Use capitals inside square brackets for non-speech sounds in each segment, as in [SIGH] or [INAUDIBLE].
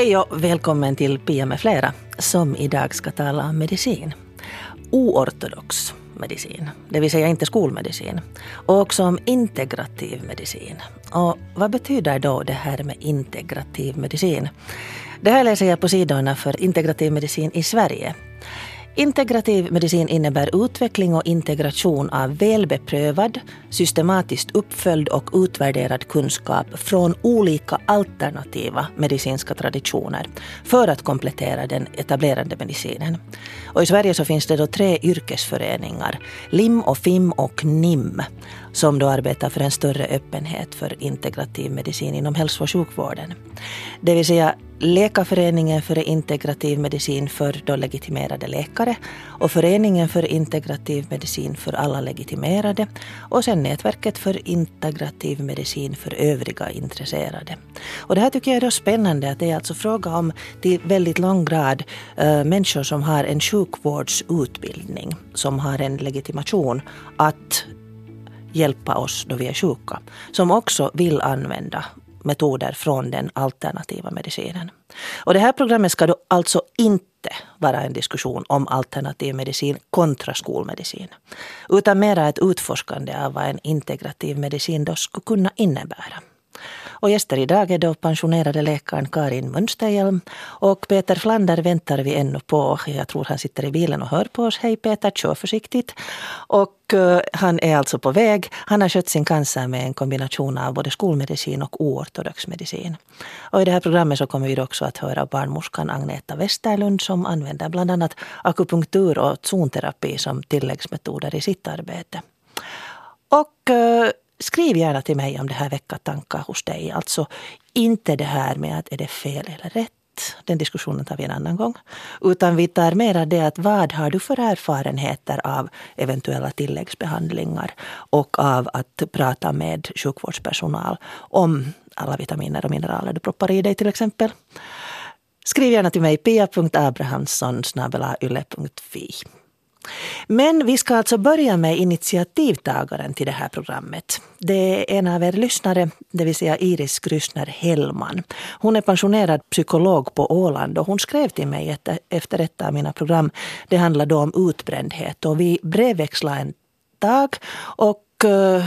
Hej och välkommen till Pia med flera som idag ska tala om medicin. Oortodox medicin, det vill säga inte skolmedicin. Och också om integrativ medicin. Och vad betyder då det här med integrativ medicin? Det här läser jag på sidorna för integrativ medicin i Sverige Integrativ medicin innebär utveckling och integration av välbeprövad, systematiskt uppföljd och utvärderad kunskap från olika alternativa medicinska traditioner för att komplettera den etablerade medicinen. Och I Sverige så finns det då tre yrkesföreningar, LIM, och FIM och NIM som då arbetar för en större öppenhet för integrativ medicin inom hälso och sjukvården. Det vill säga Läkarföreningen för integrativ medicin för då legitimerade läkare och Föreningen för integrativ medicin för alla legitimerade och sen Nätverket för integrativ medicin för övriga intresserade. Och det här tycker jag är då spännande att det är alltså fråga om till väldigt lång grad äh, människor som har en sjukvårdsutbildning, som har en legitimation att hjälpa oss då vi är sjuka. Som också vill använda metoder från den alternativa medicinen. Och det här programmet ska då alltså inte vara en diskussion om alternativ medicin kontra skolmedicin. Utan mera ett utforskande av vad en integrativ medicin då skulle kunna innebära. Och gäster idag är då pensionerade läkaren Karin Mönsterhjelm och Peter Flander väntar vi ännu på. Jag tror han sitter i bilen och hör på oss. Hej Peter, kör försiktigt. Och eh, han är alltså på väg. Han har skött sin cancer med en kombination av både skolmedicin och oortodox medicin. Och i det här programmet så kommer vi också att höra barnmorskan Agneta Westerlund som använder bland annat akupunktur och zonterapi som tilläggsmetoder i sitt arbete. Och eh, skriv gärna till mig om det här väcker tankar hos dig. Alltså inte det här med att är det fel eller rätt. Den diskussionen tar vi en annan gång. Utan vi tar mera det att vad har du för erfarenheter av eventuella tilläggsbehandlingar och av att prata med sjukvårdspersonal om alla vitaminer och mineraler du proppar i dig till exempel. Skriv gärna till mig pia.abrahamsson yle.fi. Men vi ska alltså börja med initiativtagaren till det här programmet. Det är en av er lyssnare, det vill säga Iris Kryssner Hellman. Hon är pensionerad psykolog på Åland och hon skrev till mig efter ett av mina program. Det handlade då om utbrändhet och vi brevväxlade en dag och eh,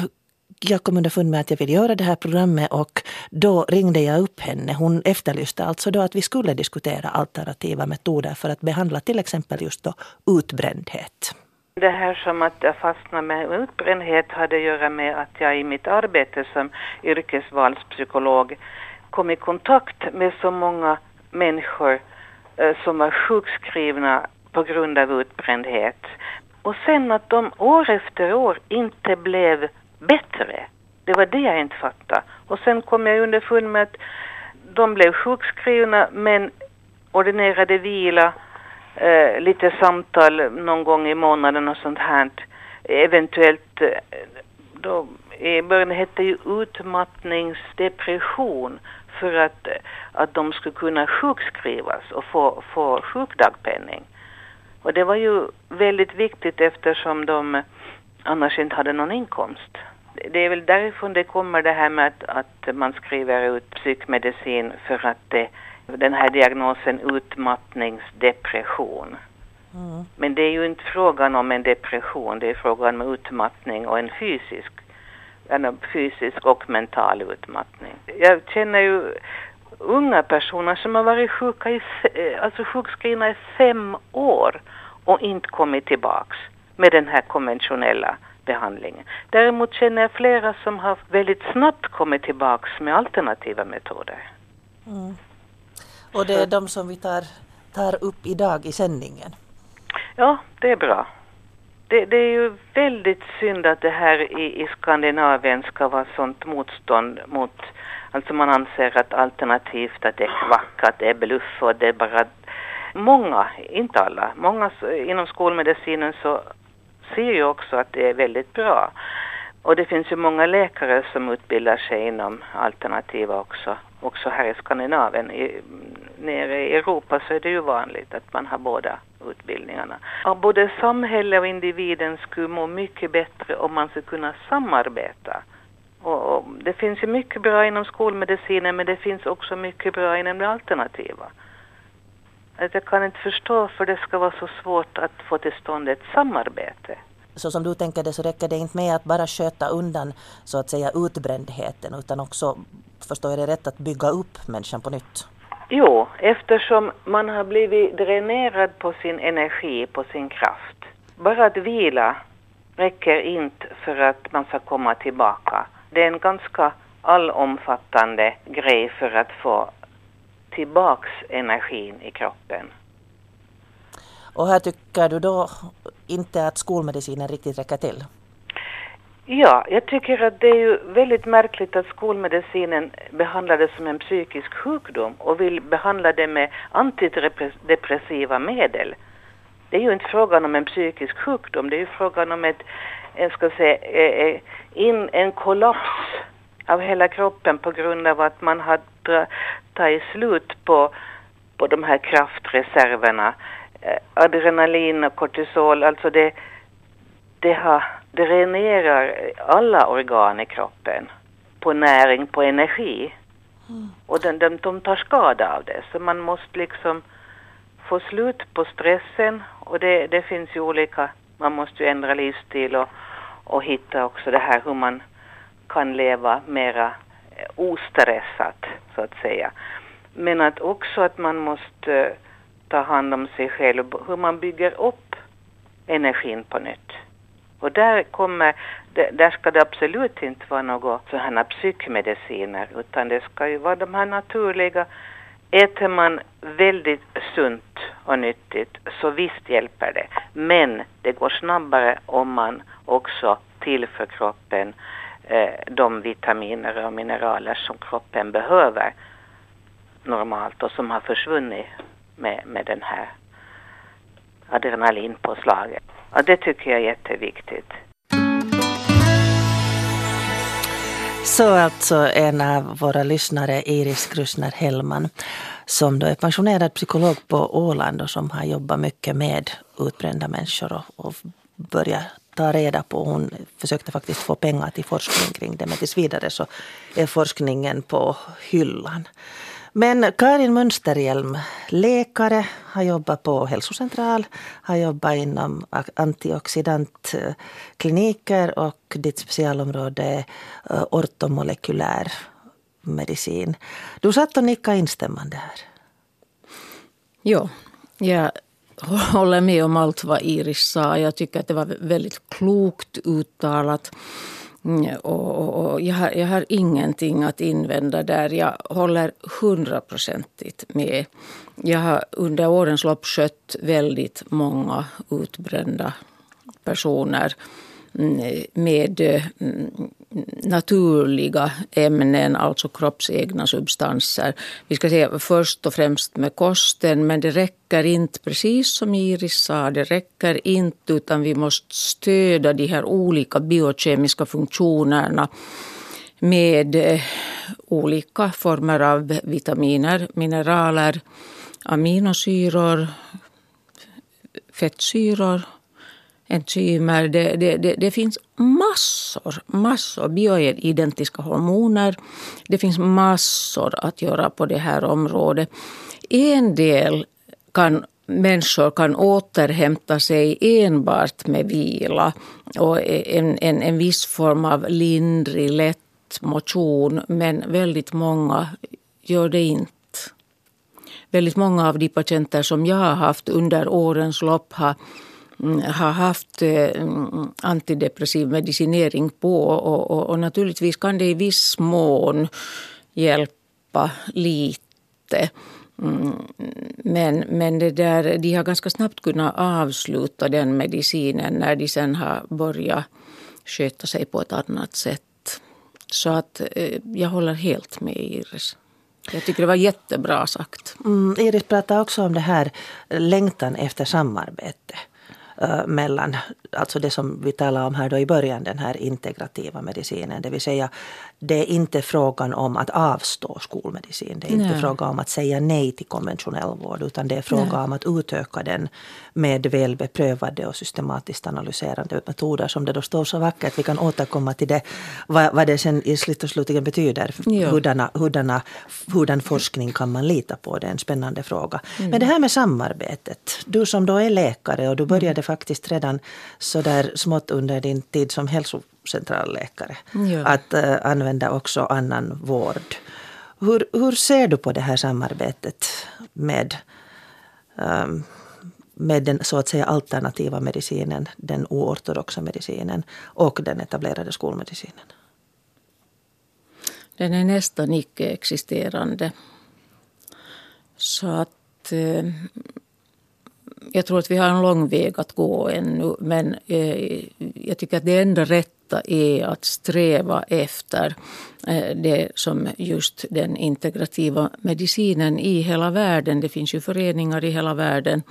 jag kom underfund med att jag ville göra det här programmet och då ringde jag upp henne. Hon efterlyste alltså då att vi skulle diskutera alternativa metoder för att behandla till exempel just då utbrändhet. Det här som att jag fastnade med utbrändhet hade att göra med att jag i mitt arbete som yrkesvalspsykolog kom i kontakt med så många människor eh, som var sjukskrivna på grund av utbrändhet. Och sen att de år efter år inte blev bättre. Det var det jag inte fattade. Och sen kom jag underfund med att de blev sjukskrivna men ordinerade vila, eh, lite samtal någon gång i månaden och sånt här. Eventuellt, eh, då, i början hette det ju utmattningsdepression för att, eh, att de skulle kunna sjukskrivas och få, få sjukdagpenning. Och det var ju väldigt viktigt eftersom de eh, annars inte hade någon inkomst det är väl därifrån det kommer det här med att, att man skriver ut psykmedicin för att det, den här diagnosen utmattningsdepression. Mm. Men det är ju inte frågan om en depression, det är frågan om utmattning och en fysisk, en fysisk och mental utmattning. Jag känner ju unga personer som har varit sjuka i, alltså sjukskrivna i fem år och inte kommit tillbaks med den här konventionella behandlingen. Däremot känner jag flera som har väldigt snabbt kommit tillbaks med alternativa metoder. Mm. Och det är de som vi tar, tar upp idag i sändningen? Ja, det är bra. Det, det, är ju väldigt synd att det här i, i Skandinavien ska vara sånt motstånd mot, alltså man anser att alternativt att det är kvack, att det är bluff och det är bara många, inte alla, många inom skolmedicinen så ser ju också att det är väldigt bra. Och det finns ju många läkare som utbildar sig inom alternativa också, också här i Skandinavien. I, nere i Europa så är det ju vanligt att man har båda utbildningarna. Och både samhället och individen skulle må mycket bättre om man skulle kunna samarbeta Och, och det finns ju mycket bra inom skolmedicinen men det finns också mycket bra inom det alternativa. Att jag kan inte förstå för det ska vara så svårt att få till stånd ett samarbete. Så som du tänker det så räcker det inte med att bara sköta undan så att säga utbrändheten utan också, förstår jag det rätt, att bygga upp människan på nytt? Jo, eftersom man har blivit dränerad på sin energi, på sin kraft. Bara att vila räcker inte för att man ska komma tillbaka. Det är en ganska allomfattande grej för att få tillbaks energin i kroppen. Och här tycker du då inte att skolmedicinen riktigt räcker till? Ja, jag tycker att det är ju väldigt märkligt att skolmedicinen behandlar det som en psykisk sjukdom och vill behandla det med antidepressiva medel. Det är ju inte frågan om en psykisk sjukdom, det är ju frågan om ett, en, ska säga, eh, eh, in, en kollaps av hela kroppen på grund av att man har tagit slut på, på de här kraftreserverna. Eh, adrenalin och kortisol, alltså det, det, har, dränerar alla organ i kroppen på näring, på energi. Mm. Och den, den, de tar skada av det. Så man måste liksom få slut på stressen och det, det finns ju olika, man måste ju ändra livsstil och, och hitta också det här hur man kan leva mera eh, ostressat så att säga. Men att också att man måste eh, ta hand om sig själv, hur man bygger upp energin på nytt. Och där kommer, där ska det absolut inte vara några sådana psykmediciner utan det ska ju vara de här naturliga Äter man väldigt sunt och nyttigt så visst hjälper det. Men det går snabbare om man också tillför kroppen eh, Eh, de vitaminer och mineraler som kroppen behöver normalt och som har försvunnit med, med den här adrenalinpåslaget. Och det tycker jag är jätteviktigt. Så alltså en av våra lyssnare, Iris Krusner Hellman, som då är pensionerad psykolog på Åland och som har jobbat mycket med utbrända människor och, och börjat ta reda på. Hon försökte faktiskt få pengar till forskning kring det men tills vidare så är forskningen på hyllan. Men Karin Mönsterhjelm, läkare, har jobbat på hälsocentral, har jobbat inom antioxidantkliniker och ditt specialområde är ortomolekylär medicin. Du satt och nickade instämmande här. Ja, jag håller med om allt vad Iris sa. Jag tycker att det var väldigt klokt uttalat. Mm, och, och, och jag, har, jag har ingenting att invända där. Jag håller hundraprocentigt med. Jag har under årens lopp skött väldigt många utbrända personer Mm, med eh, mm, naturliga ämnen, alltså kroppsegna substanser. Vi ska säga först och främst med kosten, men det räcker inte, precis som Iris sa, det räcker inte utan vi måste stödja de här olika biokemiska funktionerna med eh, olika former av vitaminer, mineraler, aminosyror, fettsyror enzymer. Det, det, det, det, finns massor, massor bioidentiska hormoner. Det finns massor att göra på det här området. En del kan människor kan återhämta sig enbart med vila och en, en, en viss form av lindrig, lätt motion. Men väldigt många gör det inte. Väldigt många av de patienter som jag har haft under årens lopp har har haft eh, antidepressiv medicinering på och, och, och, naturligtvis kan det i viss mån hjälpa lite. Mm, men, men det där, de har ganska snabbt kunnat avsluta den medicinen när de sen har börjat sköta sig på ett annat sätt. Så att eh, jag håller helt med Iris. Jag tycker det var jättebra sagt. Mm, Iris pratade också om det här längtan efter samarbete uh, mellan, alltså det som vi talade om här då i början, den här integrativa medicinen. Det vill säga, det är inte frågan om att avstå skolmedicin. Det är nej. inte fråga om att säga nej till konventionell vård, utan det är fråga nej. om att utöka den med väl beprövade och systematiskt analyserande metoder som det då står så vackert. Vi kan återkomma till det, vad, vad det sen i slut och slutligen betyder. Hurdana, hurdana, hurdan forskning kan man lita på? Det är en spännande fråga. Mm. Men det här med samarbetet. Du som då är läkare och du började mm. faktiskt redan så där smått under din tid som hälsocentralläkare ja. att uh, använda också annan vård. Hur, hur ser du på det här samarbetet med um, med den så att säga alternativa medicinen, den oortodoxa medicinen och den etablerade skolmedicinen? Den är nästan icke-existerande. Så att eh, jag tror att vi har en lång väg att gå ännu. Men eh, jag tycker att det enda rätta är att sträva efter eh, det som just den integrativa medicinen i hela världen. Det finns ju föreningar i hela världen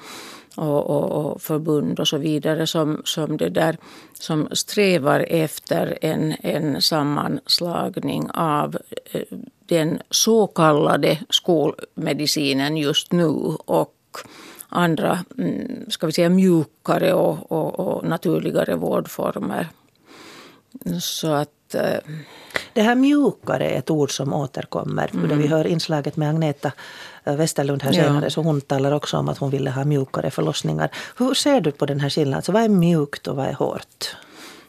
och, och, och, förbund och så vidare som, som, det där, som strävar efter en, en sammanslagning av eh, den så kallade skolmedicinen just nu och andra mm, ska vi säga, mjukare och, och, och naturligare vårdformer. Så att eh, det här mjukare är ett ord som återkommer. Mm. Vi hör inslaget med Agneta eh, Westerlund här senare, ja. så hon talar också om att hon ville ha mjukare förlossningar. Hur ser du på den här skillnaden? Alltså, vad är mjukt och vad är hårt?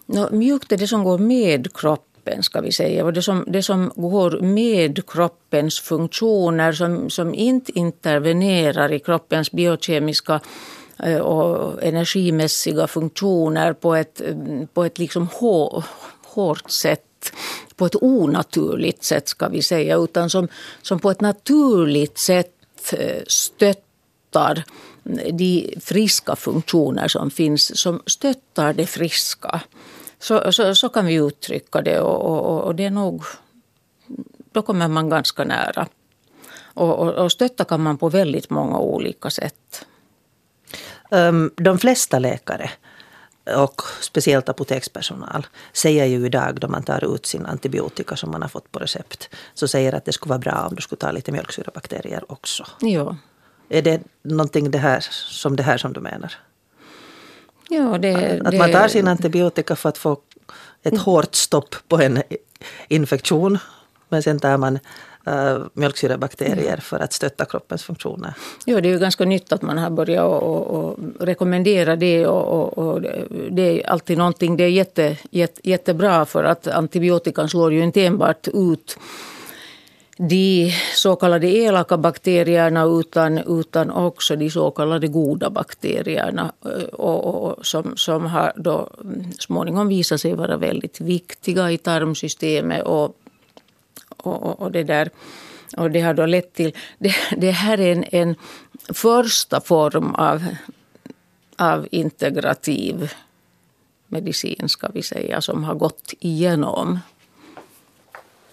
No, mjukt är det som går med kroppen, ska vi säga. Och det, som, det som går med kroppens funktioner, som, som inte intervenerar i kroppens biokemiska Eh, och energimässiga funktioner på ett, eh, på ett liksom hårt sätt på ett onaturligt sätt ska vi säga, utan som, som på ett naturligt sätt eh, stöttar de friska funktioner som finns, som stöttar det friska. Så, så, så kan vi uttrycka det och, och, och, det är nog, då kommer man ganska nära. Och, och, och stötta kan man på väldigt många olika sätt. Um, de flesta läkare och speciellt apotekspersonal säger ju idag då man tar ut sin antibiotika som man har fått på recept så säger att det skulle vara bra om du skulle ta lite mjölksyrabakterier också. Ja. Är det någonting det här, som det här som du menar? Ja, det, att man tar sin antibiotika för att få ett hårt stopp på en infektion men sen tar man uh, mjölksyrabakterier för att stötta kroppens funktioner. Ja, det är ju ganska nytt att man har börjat och, och rekommendera det. Och, och, det är alltid någonting, det är jätte, jätte, jättebra för att antibiotikan slår ju inte enbart ut de så kallade elaka bakterierna utan, utan också de så kallade goda bakterierna och, och, som, som har då småningom visat sig vara väldigt viktiga i tarmsystemet och och, och, det där. Och det har då lett till... Det, det här är en, en första form av, av integrativ medicin, ska vi säga, som har gått igenom.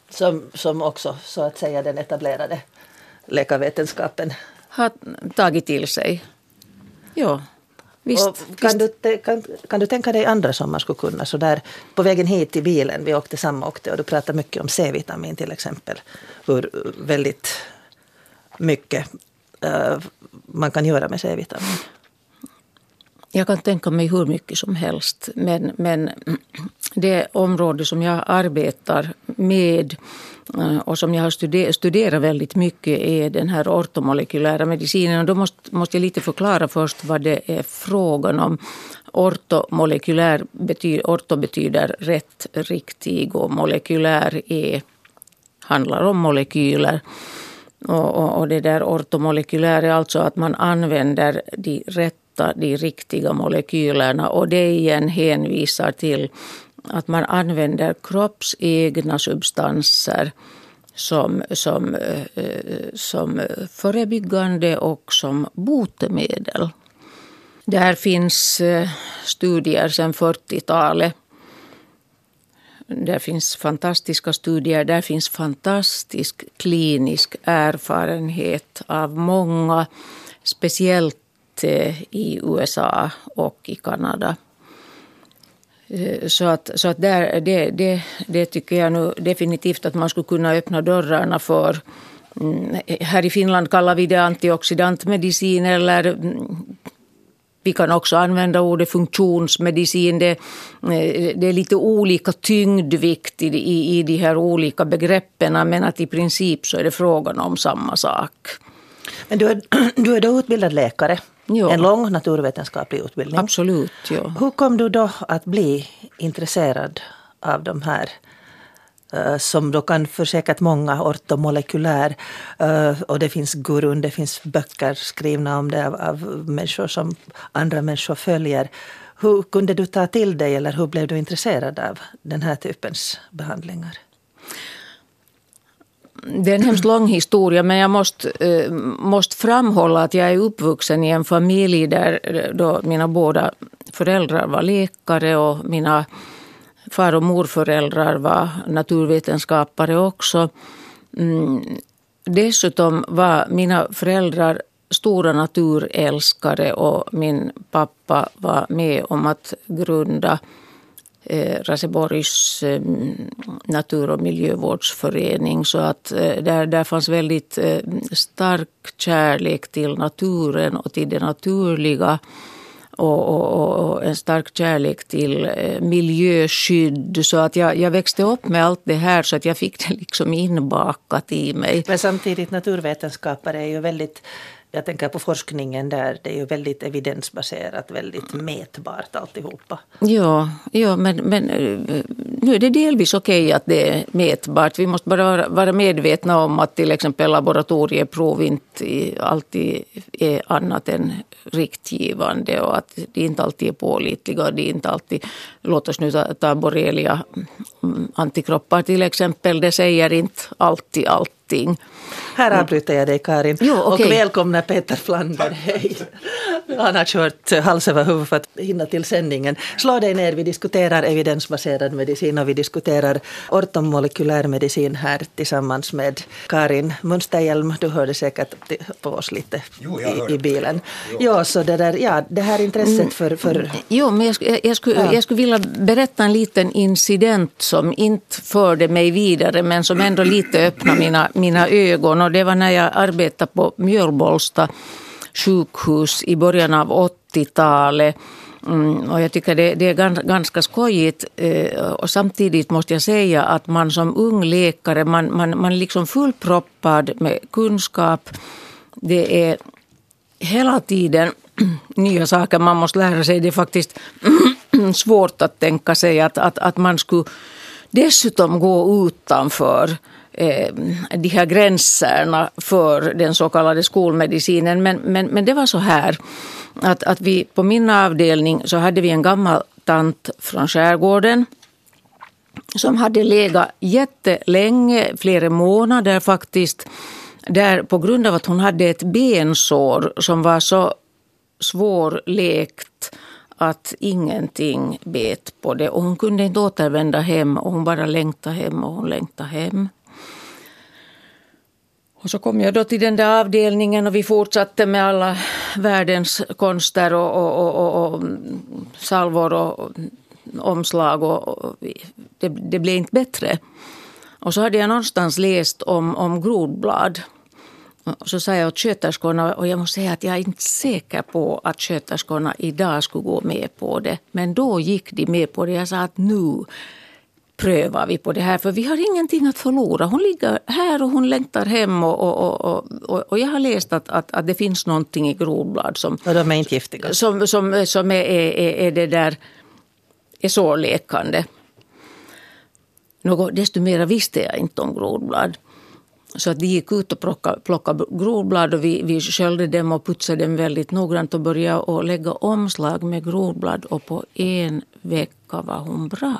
Som, som också, så att säga, den etablerade läkarvetenskapen har tagit till sig. Ja. Visst, kan, visst. Du, kan, kan, du tänka dig andra som man skulle kunna, så där på vägen hit i bilen, vi åkte samåkte och du pratade mycket om C-vitamin till exempel. Hur väldigt mycket uh, man kan göra med C-vitamin. Jag kan tänka mig hur mycket som helst. Men, men [CLEARS THROAT] det område som jag arbetar med eh, och som jag har studerat väldigt mycket är den här ortomolekylära medicinen. Och då måste, måste jag lite förklara först vad det är frågan om. Ortomolekylär betyder, orto betyder rätt, riktig och molekylär är, handlar om molekyler. Och, och, och det där ortomolekylär är alltså att man använder de rätt hitta de riktiga molekylerna och det igen hänvisar till att man använder kroppsegna substanser som, som, eh, som förebyggande och som botemedel. Där finns eh, studier sedan 40-talet. Där finns fantastiska studier, där finns fantastisk klinisk erfarenhet av många, speciellt Eh, i USA och i Kanada. Eh, så att, så att där, det, det, det tycker jag nu definitivt att man skulle kunna öppna dörrarna för. Mm, här i Finland kallar vi det antioxidantmedicin eller mm, vi kan också använda ordet funktionsmedicin. Det, eh, det är lite olika tyngdvikt i, i, i de här olika begreppen men att i princip så är det frågan om samma sak. Men du är, [CLEARS THROAT] du är då utbildad läkare? Ja. En lång naturvetenskaplig utbildning. Absolut. Ja. Hur kom du då att bli intresserad av de här eh, som då kan för säkert många ortomolekylär. Eh, och det finns gurun, det finns böcker skrivna om det av, av människor som andra människor följer. Hur kunde du ta till dig eller hur blev du intresserad av den här typens behandlingar? Det är en hemskt lång historia men jag måste, eh, måste framhålla att jag är uppvuxen i en familj där eh, då mina båda föräldrar var läkare och mina far och morföräldrar var naturvetenskapare också. Mm. Dessutom var mina föräldrar stora naturälskare och min pappa var med om att grunda eh, Raseborgs eh, natur och miljövårdsförening. Så att eh, där, där fanns väldigt eh, stark kärlek till naturen och till det naturliga. Och, och, och, en stark kärlek till eh, miljöskydd. Så att jag, jag växte upp med allt det här så att jag fick det [LAUGHS] liksom inbakat i mig. Men samtidigt naturvetenskapare är ju väldigt jag tänker på forskningen där, det är ju väldigt evidensbaserat, väldigt mätbart alltihopa. Ja, ja men, men eh, nu är det delvis okej okay att det är mätbart. Vi måste bara vara medvetna om att till exempel laboratorieprov inte alltid är annat än riktgivande och att de inte alltid är pålitliga. De inte alltid, låt oss nu ta, ta borrelia-antikroppar mm, till exempel, det säger inte alltid allting. Här avbryter jag dig Karin. Jo, okay. Och välkomna Peter Flander. Hej. Han har kört hals över huvud för att hinna till sändningen. Slå dig ner, vi diskuterar evidensbaserad medicin och vi diskuterar ortomolekylär medicin här tillsammans med Karin Munsterhjelm. Du hörde säkert på oss lite jo, i, i, bilen. Jo. Ja, så det, där, ja, det här intresset för... för... Jo, men jag, jag, jag, skulle, ja. jag skulle vilja berätta en liten incident som inte förde mig vidare men som ändå lite öppnade mina, mina ögon. Och det var när jag arbetade på Mjölbolsta sjukhus i början av 80-talet. Mm, och jag tycker det, det, är ganska skojigt. Eh, och samtidigt måste jag säga att man som ung läkare, man, man, man är liksom fullproppad med kunskap. Det är hela tiden [CLEARS THROAT] nya saker man måste lära sig. Det är faktiskt [CLEARS THROAT] svårt att tänka sig att, att, att man skulle dessutom gå utanför Eh, de här gränserna för den så kallade skolmedicinen. Men, men, men det var så här att, att vi på min avdelning så hade vi en gammal tant från skärgården som hade legat jättelänge, flera månader faktiskt, där på grund av att hon hade ett bensår som var så svårläkt att ingenting bet på det. Och hon kunde inte återvända hem och hon bara längtade hem och hon längtade hem. Och så kom jag då till den där avdelningen och vi fortsatte med alla världens konster och, och, och, och salvor och omslag. Och, det, det, blev inte bättre. Och så hade jag någonstans läst om, om grodblad. Och så sa jag åt sköterskorna, och jag måste säga att jag är inte säker på att sköterskorna idag skulle gå med på det. Men då gick de med på det. Jag sa att nu prövar vi på det här för vi har ingenting att förlora. Hon ligger här och hon längtar hem och, och, och, och, och jag har läst att, att, att det finns någonting i grodblad som, och de är inte giftiga. som, som, som är, är, är det där är sårläkande. Något desto mer visste jag inte om grodblad. Så att de gick ut och plockade, plockade grodblad och vi, vi sköljde dem och putsade dem väldigt noggrant och började att lägga omslag med grodblad och på en vecka var hon bra.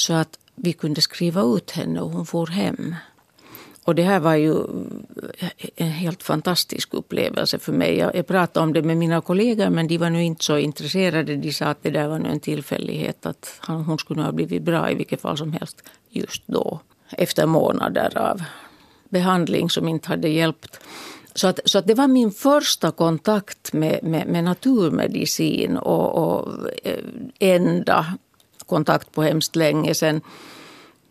Så att vi kunde skriva ut henne och hon for hem. Och det här var ju eh, en helt fantastisk upplevelse för mig. Jag pratade om det med mina kollegor men de var nu inte så intresserade. De sa att det där var nu en tillfällighet. Att hon skulle ha blivit bra i vilket fall som helst just då. Efter månader av behandling som inte hade hjälpt. Så, att, så att det var min första kontakt med, med, med naturmedicin och, och eh, enda kontakt på hemskt länge. Sen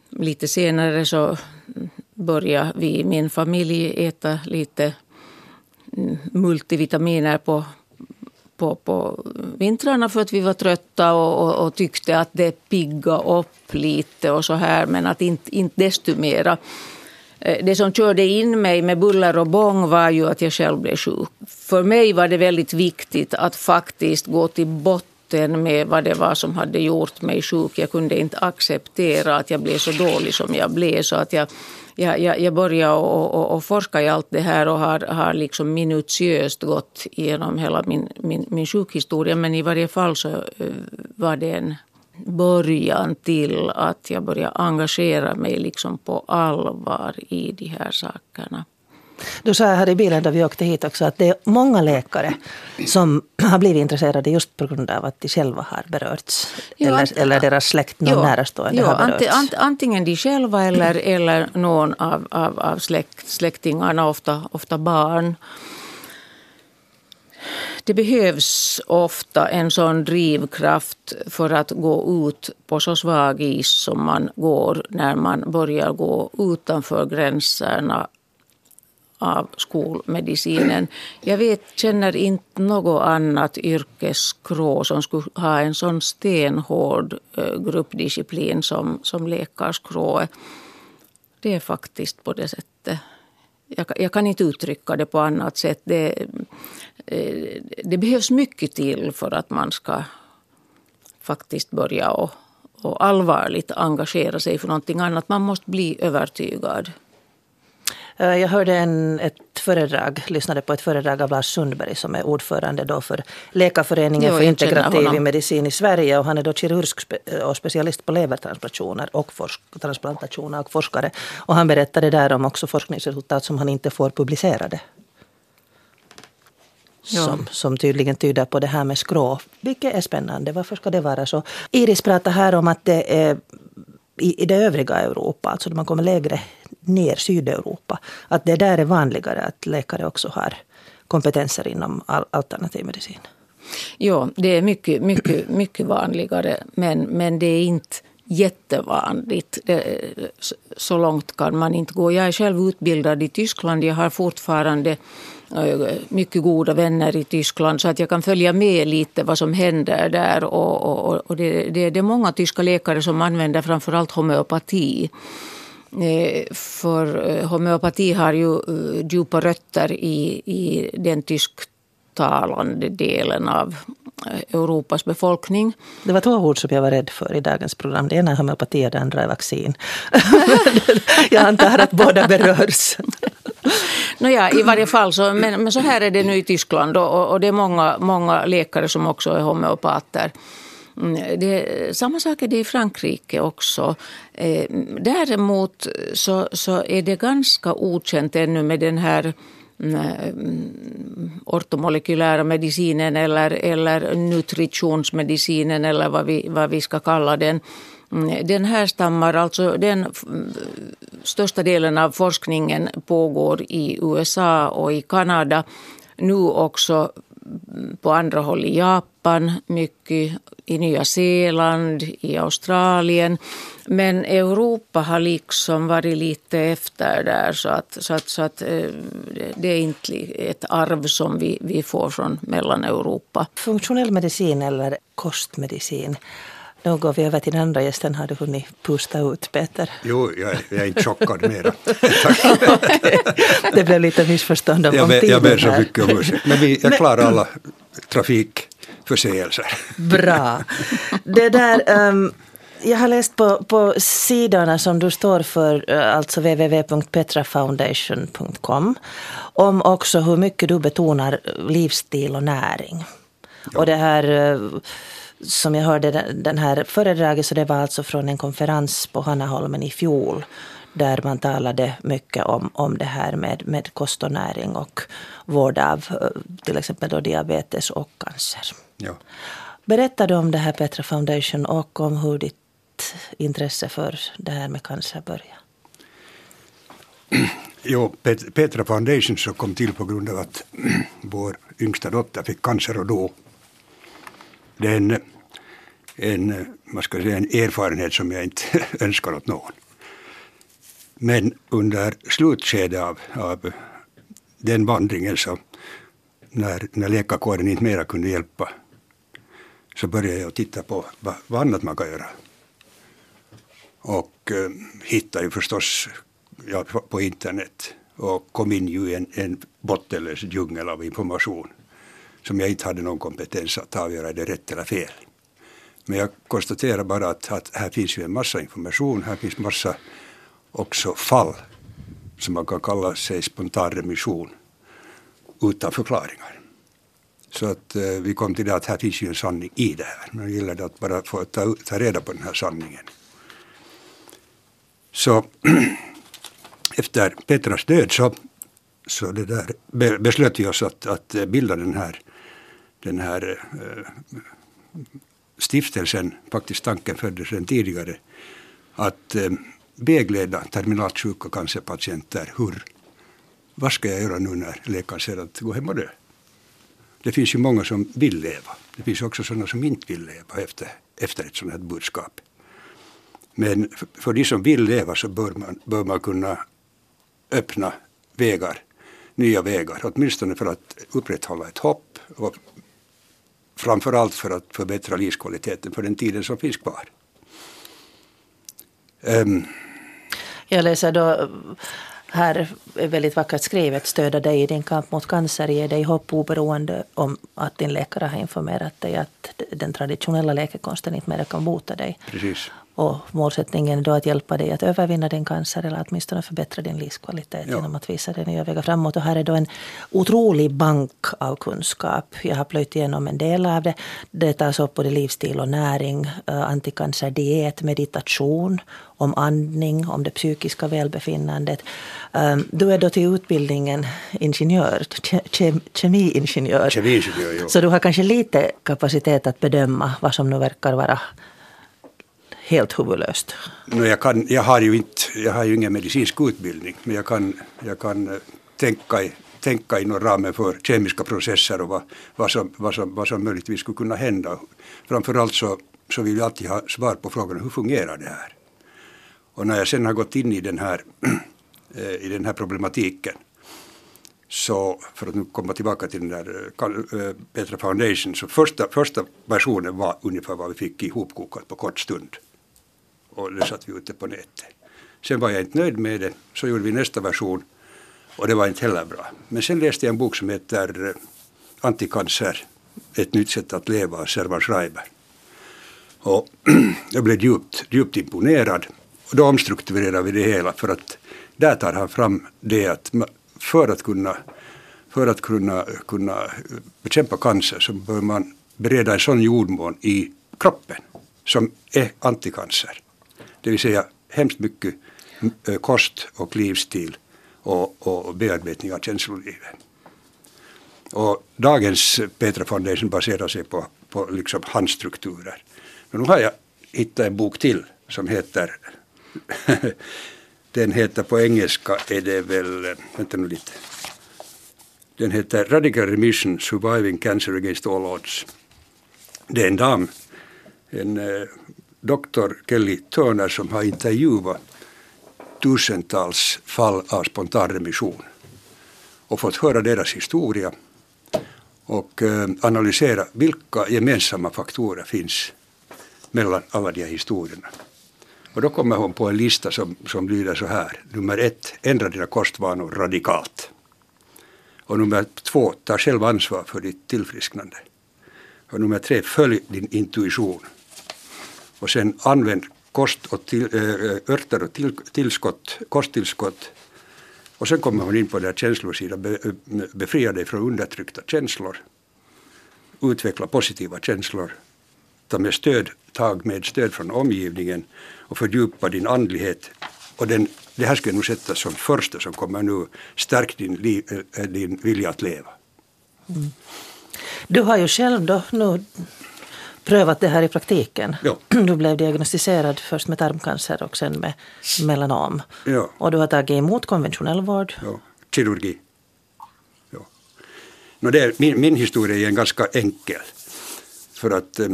lite senare så började vi i min familj äta lite multivitaminer på, på, på vintrarna för att vi var trötta och, och, och tyckte att det pigga upp lite och så här men att inte, inte desto mera. Eh, det som körde in mig med buller och bång var ju att jag själv blev sjuk. För mig var det väldigt viktigt att faktiskt gå till botten med vad det var som hade gjort mig sjuk. Jag kunde inte acceptera att jag blev så dålig som jag blev. Så att jag, jag, jag, jag började och, och, och forska i allt det här och har, har liksom minutiöst gått igenom hela min, min, min sjukhistoria. Men i varje fall så eh, var det en början till att jag började engagera mig liksom på allvar i de här sakerna. Du sa här i bilen då vi åkte hit också att det är många läkare som [CLEARS THROAT] har blivit intresserade just på grund av att de själva har berörts. Jo, eller, ant, eller deras släkt, någon jo, närstående jo, har berörts. Ant, antingen de själva eller, eller någon av, av, av släkt, släktingarna, ofta, ofta barn. Det behövs ofta en sån drivkraft för att gå ut på så svag is som man går när man börjar gå utanför gränserna av skolmedicinen. Jag vet, känner inte något annat yrkeskrå som skulle ha en sån stenhård eh, gruppdisciplin som, som läkarskrået. Det är faktiskt på det sättet. Jag, jag, kan inte uttrycka det på annat sätt. Det, eh, det behövs mycket till för att man ska faktiskt börja och, och allvarligt engagera sig för någonting annat. Man måste bli övertygad. Eh, jag hörde en, ett föredrag, lyssnade på ett föredrag av Lars Sundberg som är ordförande då för Läkarföreningen för integrativ medicin i Sverige. Och han är då kirurg och specialist på levertransplantationer och forsk, transplantationer och forskare. Och han berättade där om också forskningsresultat som han inte får publicerade. Som, som, tydligen tyder på det här med skrå, vilket är spännande. Varför ska det vara så? Iris pratar här om att det är i, i det övriga Europa, alltså när man kommer lägre ner, Sydeuropa, att det där är vanligare att läkare också har kompetenser inom alternativ medicin? Ja, det är mycket, mycket, mycket vanligare, men, men det är inte jättevanligt. Så långt kan man inte gå. Jag är själv utbildad i Tyskland. Jag har fortfarande mycket goda vänner i Tyskland så att jag kan följa med lite vad som händer där. Och, och, och det, det, det är många tyska läkare som använder framförallt homeopati. Eh, för eh, homeopati har ju eh, djupa rötter i, i den tysktalande delen av Europas befolkning. Det var två ord som jag var rädd för i dagens program. Det ena är homeopati och det andra är vaccin. [LAUGHS] jag antar att båda berörs. [LAUGHS] Nåja, i varje fall så, men, men så här är det nu i Tyskland och, och det är många, många läkare som också är homeopater. Mm, det, samma sak är det i Frankrike också. Eh, däremot så, så är det ganska okänt ännu med den här Äh, ortomolekylära medicinen eller, eller nutritionsmedicinen eller vad vi, vad vi ska kalla den. Mm, den här stammar, alltså den största delen av forskningen pågår i USA och i Kanada. Nu också på andra håll i Japan, mycket i Nya Zeeland, i Australien. Men Europa har liksom varit lite efter där så att, så att, så att eh, det är inte ett arv som vi, vi får från Mellaneuropa. Funktionell medicin eller kostmedicin nu går vi över till den andra gästen. Har du hunnit pusta ut, Peter? Jo, jag, jag är inte chockad mera. [LAUGHS] det blev lite missförstånd om, jag ber, Jag ber så mycket om ursäkt. Men vi, jag klarar alla trafikförseelser. Bra. Det där... Um, jag har läst på, på sidorna som du står för, eh, alltså www.petrafoundation.com, om också hur mycket du betonar livsstil och näring. Ja. Och det här eh, som jag hörde den här föredraget, så det var alltså från en konferens på Hannaholmen i fjol där man talade mycket om, om det här med, med kost och näring och vård av eh, till exempel då diabetes och cancer. Ja. Berätta du om det här Petra Foundation och om hur ditt intresse för det här med cancer började? [CLEARS THROAT] Jo, Pet- Petra Foundation så kom till på grund av att [CLEARS THROAT] vår yngsta dotter fick cancer och då. Det är en, en, man ska säga, en erfarenhet som jag inte [LAUGHS] önskar åt någon. Men under slutskedet av, av den vandringen så när, när läkarkåren inte mera kunde hjälpa så började jag titta på vad, vad annat man kan göra. Och eh, hittade ju förstås ja, på internet och kom in ju i en, en bottenlös djungel av information som jag inte hade någon kompetens att avgöra det rätt eller fel. Men jag konstaterar bara att, att här finns ju en massa information, här finns massa också fall som man kan kalla sig spontan remission utan förklaringar. Så att eh, vi kom till det att här finns ju en sanning i det här. Men det gäller att bara få ta, ta reda på den här sanningen. Så [CLEARS THROAT] efter Petras död så, så det där, be, beslöt vi oss att, att bilda den här, den här eh, stiftelsen, faktiskt tanken föddes redan tidigare, att eh, vägleda terminalt sjuka cancerpatienter. Hur, vad ska jag göra nu när läkaren säger att gå hem och dö? Det finns ju många som vill leva. Det finns också sådana som inte vill leva efter, efter ett sådant här budskap. Men för, för de som vill leva så bör man, bör man kunna öppna vägar, nya vägar, åtminstone för att upprätthålla ett hopp och framförallt för att förbättra livskvaliteten för den tiden som finns kvar. Um, jag läser då här är väldigt vackert skrivet, stödja dig i din kamp mot cancer, ge dig hopp oberoende om att din läkare har informerat dig att den traditionella läkekonsten inte mer kan bota dig. Precis. Och målsättningen är då att hjälpa dig att övervinna din cancer eller åtminstone förbättra din livskvalitet ja. genom att visa dig nya vägar framåt. Och här är då en otrolig bank av kunskap. Jag har plöjt igenom en del av det. Det tas upp både livsstil och näring, uh, anticancerdiet, meditation, om andning, om det psykiska välbefinnandet. Um, du är då till utbildningen ingenjör, ke kemiingenjör. Kemiingenjör, jo. Så du har kanske lite kapacitet att bedöma vad som nu verkar vara helt huvudlöst? No, jag, kan, jag, har ju inte, jag har ju ingen medicinsk utbildning, men jag kan, jag kan eh, tänka, i, tänka inom ramen för kemiska processer och vad, vad, som, vad, som, vad som möjligtvis skulle kunna hända. Framförallt så, så vill jag alltid ha svar på frågan hur fungerar det här? Och när jag sen har gått in i den här, [CLEARS THROAT] eh, i den här problematiken så för att nu komma tillbaka till den där eh, Petra Foundation så första, första versionen var ungefär vad vi fick ihopkokat på kort stund och det satt vi ute på nätet. Sen var jag inte nöjd med det, så gjorde vi nästa version och det var inte heller bra. Men sen läste jag en bok som heter Antikancer, Anticancer, ett nytt sätt att leva av Servan Schreiber. Och [CLEARS THROAT] jag blev djupt, djupt imponerad och då omstrukturerade vi det hela för att där tar han fram det att för att kunna, för att kunna, kunna eh, bekämpa cancer så bör man bereda en sån jordmån i kroppen som är anticancer. Det vill säga hemskt mycket eh, kost och livsstil och, och bearbetning av känslolivet. Och dagens Petra Foundation baserar sig på, på liksom handstrukturer. Men nu har jag hittat en bok till som heter [LAUGHS] den heter på engelska är det väl, vänta nu lite. Den heter Radical Remission Surviving Cancer Against All Odds. Det är en dam, en eh, doktor Kelly Turner som har intervjuat tusentals fall av spontanremission och fått höra deras historia och eh, analysera vilka gemensamma faktorer finns mellan alla de här historierna. Och då kommer hon på en lista som, som lyder så här. Nummer ett, ändra dina kostvanor radikalt. Och nummer två, ta själv ansvar för ditt tillfrisknande. Och nummer tre, följ din intuition. Och sen använd kost och till, äh, eh, örter och till, tillskott, kosttillskott. Och sen kommer hon in på den känslosidan, be, befria dig från undertryckta känslor. Utveckla positiva känslor. Ta med stöd, tag med stöd från omgivningen och fördjupa din andlighet. Och den, det här ska jag nog sätta som första som kommer nu, stärk din, liv, eh, din vilja att leva. Mm. Du har ju själv då nu prövat det här i praktiken. Ja. [CLEARS THROAT] Du blev diagnostiserad först med tarmcancer och sen med melanom. Ja. Och du har tagit emot konventionell vård. Ja, kirurgi. Ja. Nå, det är, min, min historia är en ganska enkel. För att eh,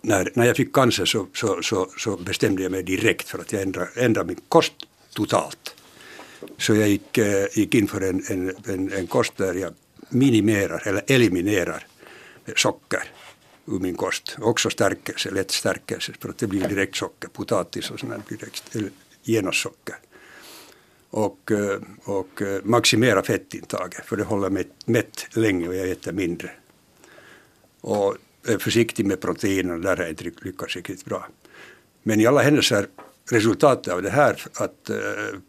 när, när jag fick cancer så, så, så, så bestämde jag mig direkt för att jag ändrade, ändrade min kost totalt. Så jag gick, eh, gick in för en, en, en, en kost där jag minimerar eller eliminerar socker ur min kost. Också stärkelse, lätt stärkelse, för att det blir direkt socker. Potatis och sånt blir direkt, eller genast socker. Och, eh, och eh, maximera fettintaget, för det håller mig mätt länge och jag äter mindre. Och är försiktig med proteiner, där har jag inte lyckats riktigt bra. Men i alla händelser, resultatet av det här, att eh,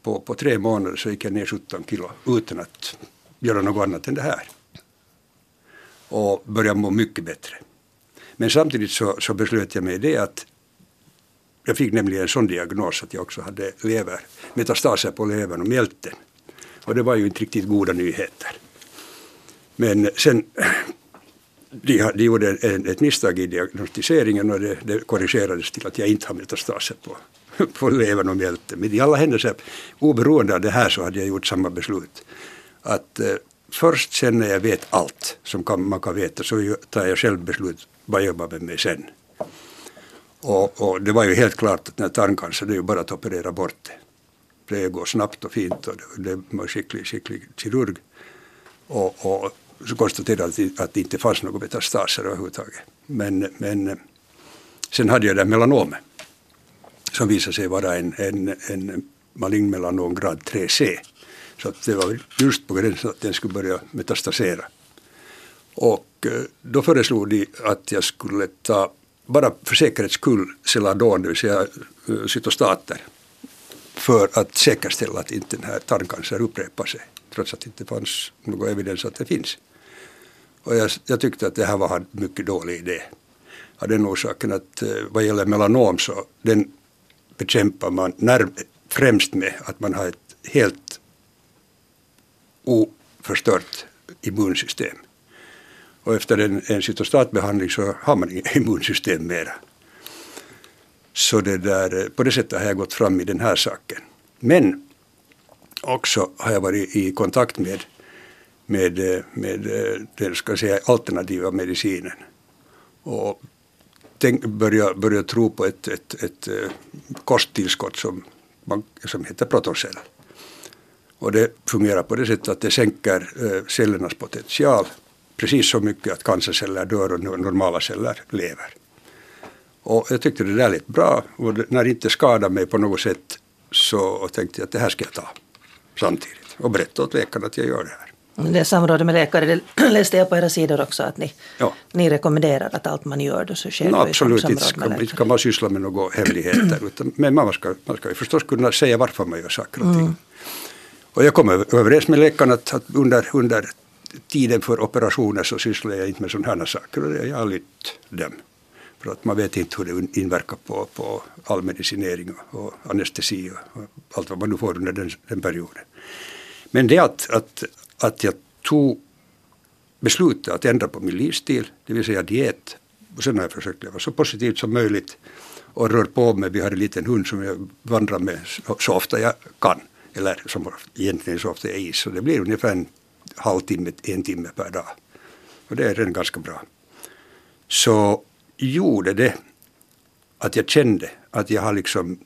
på, på tre månader så gick jag ner 17 kilo utan att göra något annat än det här. Och började må mycket bättre. Men samtidigt så, så beslöt jag mig det att jag fick nämligen en sån diagnos att jag också hade lever, metastaser på levern och mjälten. Och det var ju inte riktigt goda nyheter. Men sen, de, de gjorde en, ett misstag i diagnostiseringen och det, det korrigerades till att jag inte har metastaser på, [LAUGHS] på levern och mjälten. Men i alla händelser, oberoende av det här så hade jag gjort samma beslut. Att eh, först sen när jag vet allt som kan, man kan veta så tar jag själv beslut vad jag jobbar med mig sen. Och, och, det var ju helt klart att när tarmcancer det är ju bara att operera bort det. Det går snabbt och fint och det, det var skicklig, skicklig kirurg. Och, och så konstaterade jag att det inte fanns några metastaser överhuvudtaget. Men, men sen hade jag det melanomet som visade sig vara en, en, en malign melanom grad 3C. Så att det var just på gränsen att den skulle börja metastasera. Och eh, då föreslog de att jag skulle ta, bara för säkerhets skull, Celadon, det vill säga eh, cytostater, för att säkerställa att inte den här tarmcancern upprepar sig, trots att det inte fanns någon evidens att det finns. Och jag, jag tyckte att det här var en mycket dålig idé. Av den orsaken att eh, vad gäller melanom så den bekämpar man när, främst med att man har ett helt oförstört immunsystem. Och efter en, en cytostatbehandling så har man inget [LAUGHS] immunsystem mera. Så det där, på det sättet har jag gått fram i den här saken. Men också har jag varit i kontakt med, med, med den ska säga, alternativa medicinen. Och tänk, börja, börja tro på ett, ett, ett, ett kosttillskott som, som heter Protocell. Och det fungerar på det sättet att det sänker cellernas potential precis så mycket att cancerceller dör och normala celler lever. Och jag tyckte det där lät bra och när det inte skadade mig på något sätt så tänkte jag att det här ska jag ta samtidigt och berätta åt läkarna att jag gör det här. Det är samråd med läkare, det [CLEARS THROAT] läste jag på era sidor också att ni, ja. ni rekommenderar att allt man gör då så sker no, Absolut, inte ska, inte ska man syssla med några hemligheter utan, men man ska, man ska ju förstås kunna säga varför man gör saker och ting. Mm. Och jag kom överens med läkaren att, att under, under tiden för operationer så sysslar jag inte med sådana här saker och jag har lytt dem. För att man vet inte hur det inverkar på, på all medicinering och, anestesi och, allt vad man nu får under den, den perioden. Men det att, att, att jag tog beslutet att ändra på min livsstil, det vill säga diet, och sen har jag försökt leva så positivt som möjligt och rör på mig. Vi har en liten hund som jag vandrar med så, så ofta jag kan, eller som egentligen så ofta är is, så det blir ungefär en halvtimme, en timme per dag. Och det är redan ganska bra. Så gjorde det att jag kände att jag har liksom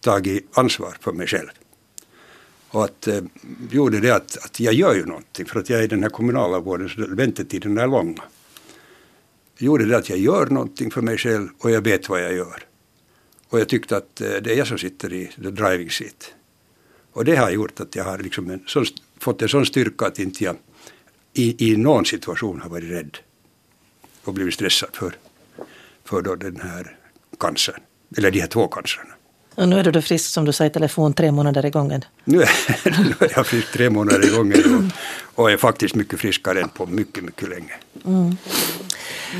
tagit ansvar för mig själv. Och att eh, gjorde det att, att jag gör ju någonting för att jag är i den här kommunala vården så väntetiden är långa. Gjorde det att jag gör någonting för mig själv och jag vet vad jag gör. Och jag tyckte att eh, det är jag som sitter i the driving seat. Och det har gjort att jag har liksom en sån fått en sån styrka att inte jag i, i någon situation har varit rädd och blivit stressad för, för då den här cancern, eller de här två cancerna. Och nu är du frisk som du sa i telefon tre månader i gången. Nu är, [LAUGHS] nu är jag frisk tre månader i gången och, och är faktiskt mycket friskare än på mycket, mycket länge. Mm.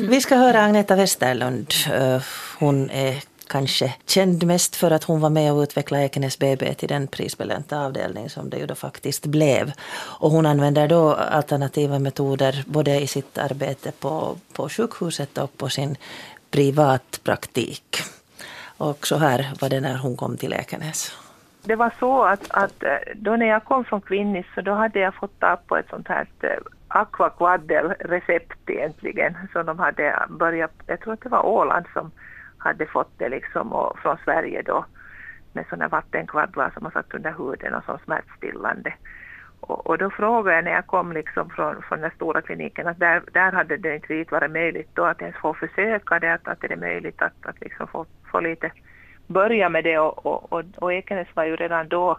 Vi ska höra Agneta Westerlund. Eh, hon är kanske känd mest för att hon var med och utvecklade Ekenäs BB till den prisbelönta avdelning som det ju då faktiskt blev. Och hon använder då alternativa metoder både i sitt arbete på, på sjukhuset och på sin privatpraktik. Och så här var det när hon kom till Ekenäs. Det var så att, att eh, då när jag kom från Kvinnis så då hade jag fått tag på ett sånt här eh, aquaquaddel-recept egentligen som de hade börjat, jag tror att det var Åland som hade fått det liksom och från Sverige då med sådana vattenkvaddlar som man satt under huden och som smärtstillande. Och, och, då frågade jag när jag kom liksom från, från den stora kliniken att där, där hade det inte riktigt varit möjligt då att ens få försöka det, att, att det är möjligt att, att liksom få, få lite börja med det och, och, och, och Ekenäs var ju redan då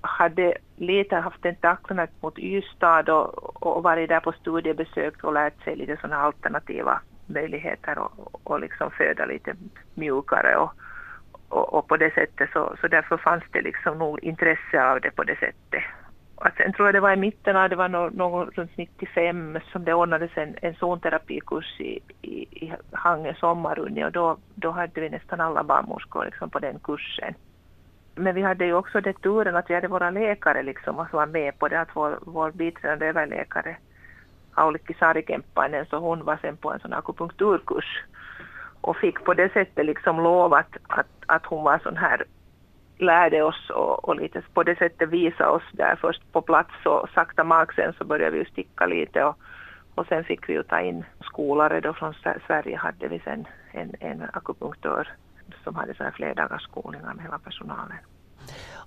hade lite haft tentaklerna mot Ystad och, och varit där på studiebesök och lärt sig lite sådana alternativa möjligheter och, och liksom föda lite mjukare och, och, och, på det sättet så, så därför fanns det liksom nog intresse av det på det sättet. Att sen tror jag det var i mitten av, det var någon, någon runt 95 som det ordnades en, en zonterapikurs i, i, i Hangö sommarunni och då, då hade vi nästan alla barnmorskor liksom på den kursen. Men vi hade ju också det turen att vi hade våra läkare liksom som var med på det, att vår, vår biträdande överläkare Aulikki Sarikemppainen, så hon var sen på en sån akupunkturkurs och fick på det sättet liksom lov att, att, att hon var sån här lärde oss och, och lite på det sättet visa oss där först på plats och sakta mak sen så började vi ju sticka lite och, och sen fick vi ju ta in skolare då från Sverige hade vi sen en, en akupunktör som hade så här flerdagarsskolningar med hela personalen.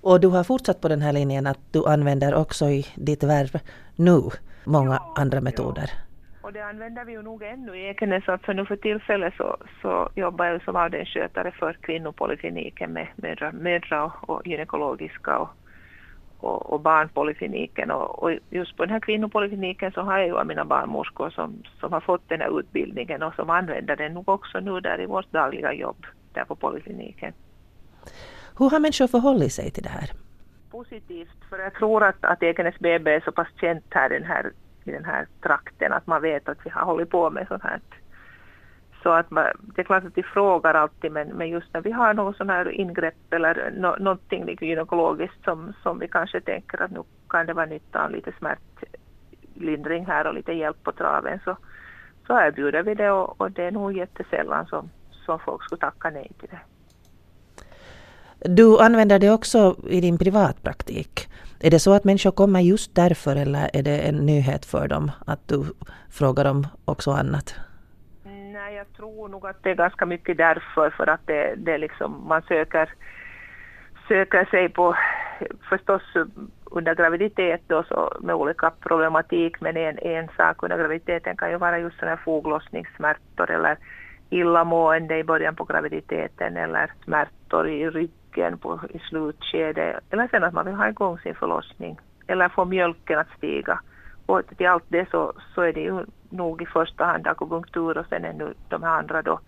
Och du har fortsatt på den här linjen att du använder också i ditt värv nu många andra metoder. Och det använder vi ju nog ännu i Ekenäs. Alltså nu för tillfället så, så jobbar jag som avdelningsskötare för kvinnopolikliniken med mödra, mödra och, och gynekologiska och, och, och barnpolikliniken. Och, och, just på den här kvinnopolikliniken så har jag ju mina barnmorskor som, som har fått den här utbildningen och som använder den nog också nu där i vårt dagliga jobb där på polikliniken. Hur har människor förhållit sig till det här? Positivt, för jag tror att, att Ekenäs BB är så pass känt här, den här i den här trakten att man vet att vi har hållit på med sånt här. Så att man, det är klart att de frågar alltid men, men just när vi har något sånt här ingrepp eller no, någonting gynekologiskt som, som vi kanske tänker att nu kan det vara nytta av lite smärtlindring här och lite hjälp på traven så, så erbjuder vi det och, och det är nog jättesällan som, som folk skulle tacka nej till det. Du använder det också i din privatpraktik. Är det så att människor kommer just därför eller är det en nyhet för dem att du frågar dem också annat? Nej, jag tror nog att det är ganska mycket därför för att det, det liksom, man söker, söker sig på förstås under graviditet då så med olika problematik men en, en sak under graviditeten kan ju vara just sådana foglossningssmärtor eller illamående i början på graviditeten eller smärtor i ryggen på, i slutskedet eller sen att man vill ha igång sin förlossning eller få mjölken att stiga. Och till allt det så, så är det ju nog i första hand akupunktur och sen ännu de här andra då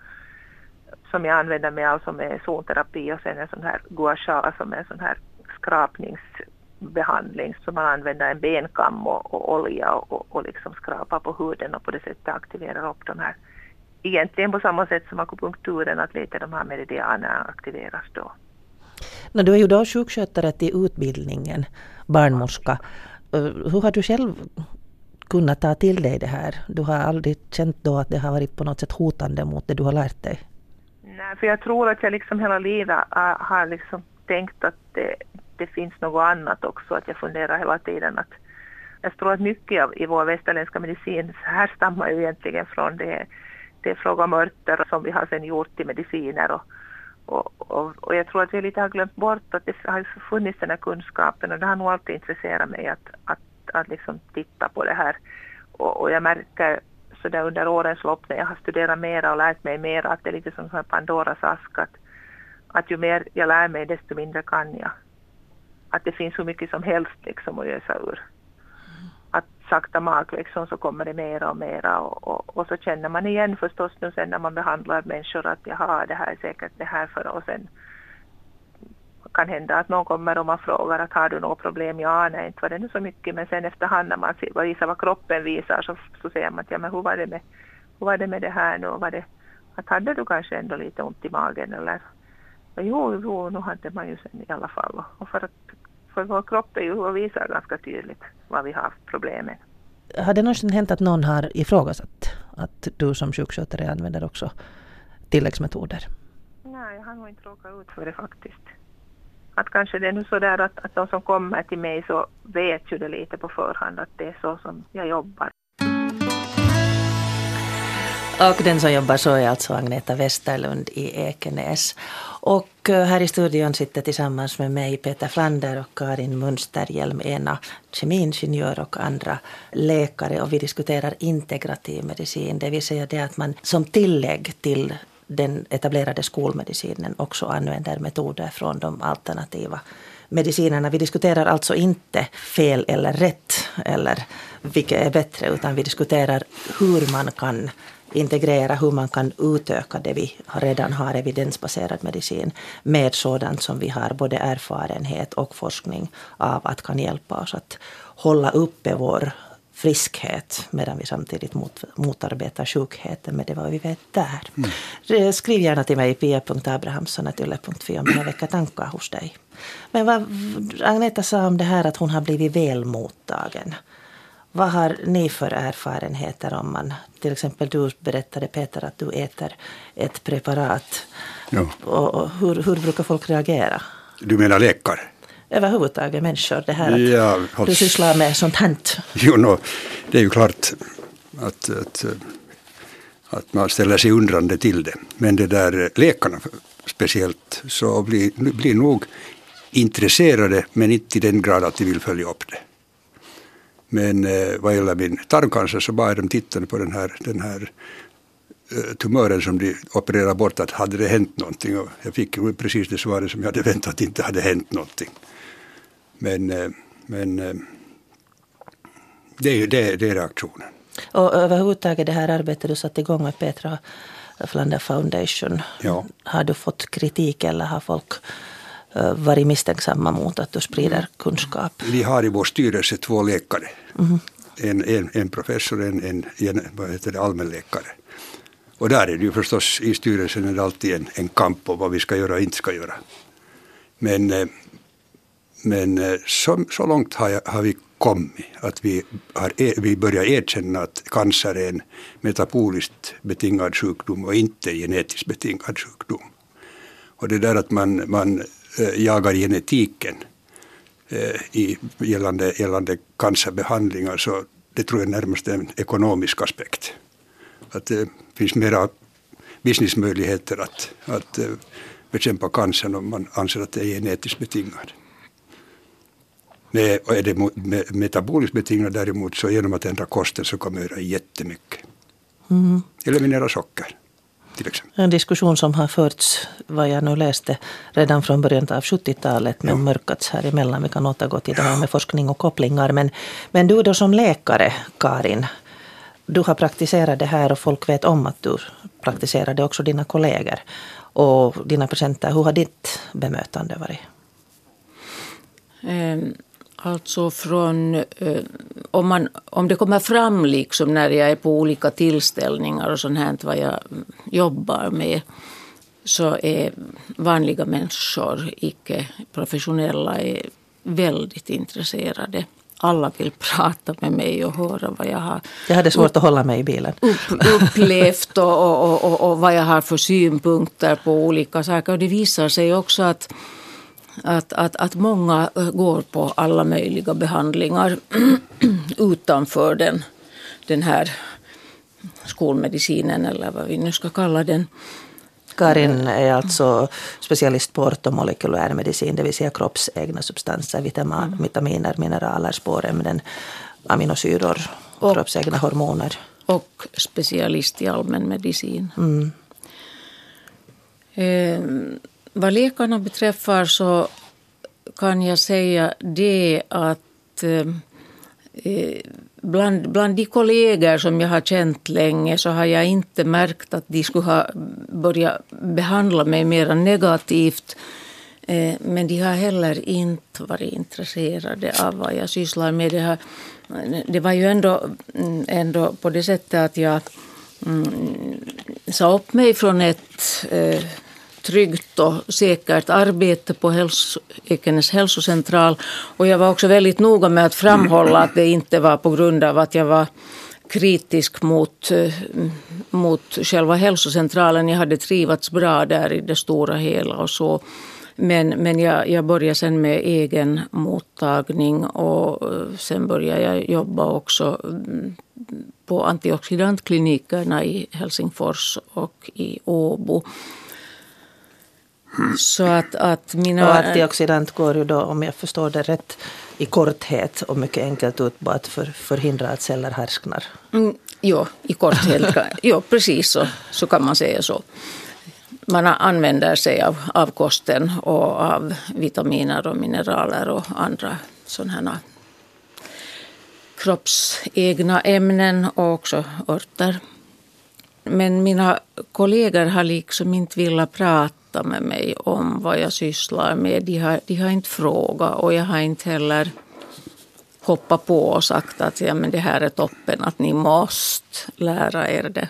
som jag använder mig av som är zonterapi och sen en sån här gua sha som är en sån här skrapningsbehandling som man använder en benkam och, och olja och, och, och liksom skrapar på huden och på det sättet aktiverar upp de här egentligen på samma sätt som akupunkturen, att lite de här meridianerna aktiveras då. No, du är ju då sjukskötare till utbildningen, barnmorska. Eh, hur har du själv kunnat ta till dig det här? Du har aldrig känt då att det har varit på något sätt hotande mot det du har lärt dig? Nej, för jag tror att jag liksom hela livet äh, har liksom tänkt att det, det finns något annat också, att jag funderar hela tiden att jag tror att mycket av i vår västerländska medicin härstammar ju egentligen från det det är fråga om örter som vi har sen gjort till mediciner och, och, och, och, jag tror att vi lite har glömt bort att det har funnits den här kunskapen och det har nog alltid intresserat mig att, att, att liksom titta på det här. Och, och jag märker så där under årens lopp när jag har studerat mera och lärt mig mera att det är lite som en Pandoras ask att, att ju mer jag lär mig desto mindre kan jag. Att det finns hur mycket som helst liksom att ösa ur sakta mak liksom så kommer det mera och mera och, och, och, så känner man igen förstås nu sen när man behandlar människor att jaha det här är säkert det här för och sen kan hända att någon kommer och man frågar att har du något problem? Ja, nej inte var det nu så mycket men sen efterhand när man visar vad kroppen visar så, så säger man att ja men hur var det med, hur var det med det här nu? Var det, att hade du kanske ändå lite ont i magen eller Jo, jo, nu hade man ju sen i alla fall. Och för, att, för vår kropp är ju och visar ganska tydligt vad vi har problemen. Har det någonsin hänt att någon har ifrågasatt att du som sjukskötare använder också tilläggsmetoder? Nej, jag har nog inte råkat ut för det faktiskt. Att kanske det är nu så där att, att de som kommer till mig så vet ju det lite på förhand att det är så som jag jobbar. Och den som jobbar så är alltså Agneta Westerlund i Ekenäs. Och eh, här i studion sitter tillsammans med mig Peter Flander och Karin Munsterhjelm, ena kemiingenjör och andra läkare. Och vi diskuterar integrativ medicin, det vill säga det att man som tillägg till den etablerade skolmedicinen också använder metoder från de alternativa medicinerna. Vi diskuterar alltså inte fel eller rätt eller vilket är bättre utan vi diskuterar hur man kan integrera, hur man kan utöka det vi redan har evidensbaserad medicin med sådant som vi har både erfarenhet och forskning av att kan hjälpa oss att hålla uppe vår friskhet medan vi samtidigt mot, motarbetar sjukheten med det vad vi vet där. Mm. Skriv gärna till mig pia.abrahamsson.yle.fi om det väcker tankar hos dig. Men vad Agneta sa om det här att hon har blivit väl mottagen. Vad har ni för erfarenheter om man, till exempel du berättade Peter att du äter ett preparat. Ja. Och, och hur, hur brukar folk reagera? Du menar läkare? överhuvudtaget människor, det här att ja, du sysslar med sånt här? Jo, no, det är ju klart att, att, att man ställer sig undrande till det. Men det där läkarna speciellt så blir, blir nog intresserade men inte till den grad att de vill följa upp det. Men eh, vad gäller min tarmcancer så bara de tittade på den här, den här eh, tumören som de opererade bort, att hade det hänt någonting? Och jag fick precis det svaret som jag hade väntat att inte hade hänt någonting. Men, eh, men eh, det, är, det, det är reaktionen. Och överhuvudtaget det här arbetet du satte igång med Petra Flander Foundation. Ja. Har du fått kritik eller har folk varit misstänksamma mot att du sprider kunskap? Vi har i vår styrelse två läkare. Mm. En, en, en professor och en, en, en vad heter det, allmänläkare. Och där är det ju förstås i styrelsen är det alltid en, en kamp om vad vi ska göra och inte ska göra. Men men eh, så, så långt har, har, vi kommit att vi, har, e, vi börjar erkänna att cancer är en metaboliskt betingad sjukdom och inte genetiskt betingad sjukdom. Och det där att man, man jagar genetiken äh, i, gällande, gällande cancerbehandlingar så det tror jag närmast är en ekonomisk aspekt. Att det finns mera businessmöjligheter att, att bekämpa cancern om man anser att det är genetiskt betingad. Med, är det metaboliskt betingat däremot så genom att ändra kosten så kan man göra jättemycket. Mm. Eliminera socker till exempel. En diskussion som har förts, vad jag nu läste, redan från början av 70-talet men ja. mörkats här emellan. Vi kan återgå till det här med forskning och kopplingar. Men, men du då som läkare, Karin, du har praktiserat det här och folk vet om att du praktiserar det, också dina kollegor och dina patienter. Hur har ditt bemötande varit? Um Alltså från, eh, om, man, om det kommer fram liksom när jag är på olika tillställningar och sånt här vad jag jobbar med så är vanliga människor, icke professionella, är väldigt intresserade. Alla vill [LAUGHS] prata med mig och höra vad jag har Jag hade svårt att hålla mig i bilen. Upp, upplevt och, och, och, och, vad jag har för synpunkter på olika saker. Och det visar sig också att att, att, att många går på alla möjliga behandlingar [CLEARS THROAT] utanför den, den här skolmedicinen eller vad vi nu ska kalla den. Karin är alltså specialist på ortomolekylär medicin, det vill säga kroppsegna substanser, mm. vitaminer, mineraler, spårämnen, aminosyror, och, kroppsegna hormoner. Och specialist i allmänmedicin. Mm. Eh, vad läkarna beträffar så kan jag säga det att eh, eh, bland, bland de kollegor som jag har känt länge så har jag inte märkt att de skulle ha börjat behandla mig mer negativt. Eh, men de har heller inte varit intresserade av vad jag sysslar med. Det, här, det var ju ändå, ändå på det sättet att jag mm, sa upp mig från ett eh, tryggt och säkert arbete på hälso, Ekenäs hälsocentral. Och jag var också väldigt noga med att framhålla att det inte var på grund av att jag var kritisk mot, eh, mot själva hälsocentralen. Jag hade trivats bra där i det stora hela och så. Men, men jag, jag började sen med egen mottagning och eh, sen började jag jobba också mm, på antioxidantklinikerna i Helsingfors och i Åbo. Så att, att mina... Och antioxidant går ju då, om jag förstår det rätt, i korthet och mycket enkelt ut på att för, förhindra att celler härsknar. Mm, jo, i korthet. [LAUGHS] jo, precis så, så kan man säga så. Man använder sig av, av kosten och av vitaminer och mineraler och andra sådana kroppsegna ämnen och också örter. Men mina kollegor har liksom inte velat prata med mig om vad jag sysslar med. De har, de har inte frågat och jag har inte heller hoppat på och sagt att ja, men det här är toppen, att ni måste lära er det.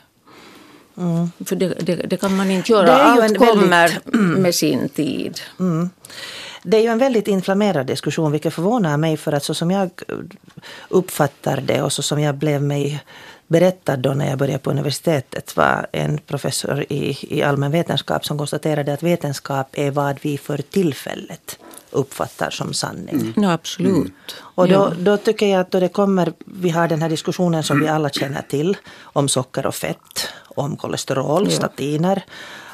Mm. För det, det, det, kan man inte göra. Allt kommer väldigt... med sin tid. Mm. Det är ju en väldigt inflammerad diskussion, vilket förvånar mig för att så som jag uppfattar det och så som jag blev mig berättad då när jag började på universitetet var en professor i, i allmän vetenskap som konstaterade att vetenskap är vad vi för tillfället uppfattar som sanning. Mm. Ja, absolut. Mm. Och då, då tycker jag att då det kommer, vi har den här diskussionen som vi alla känner till om socker och fett, om kolesterol, ja. statiner.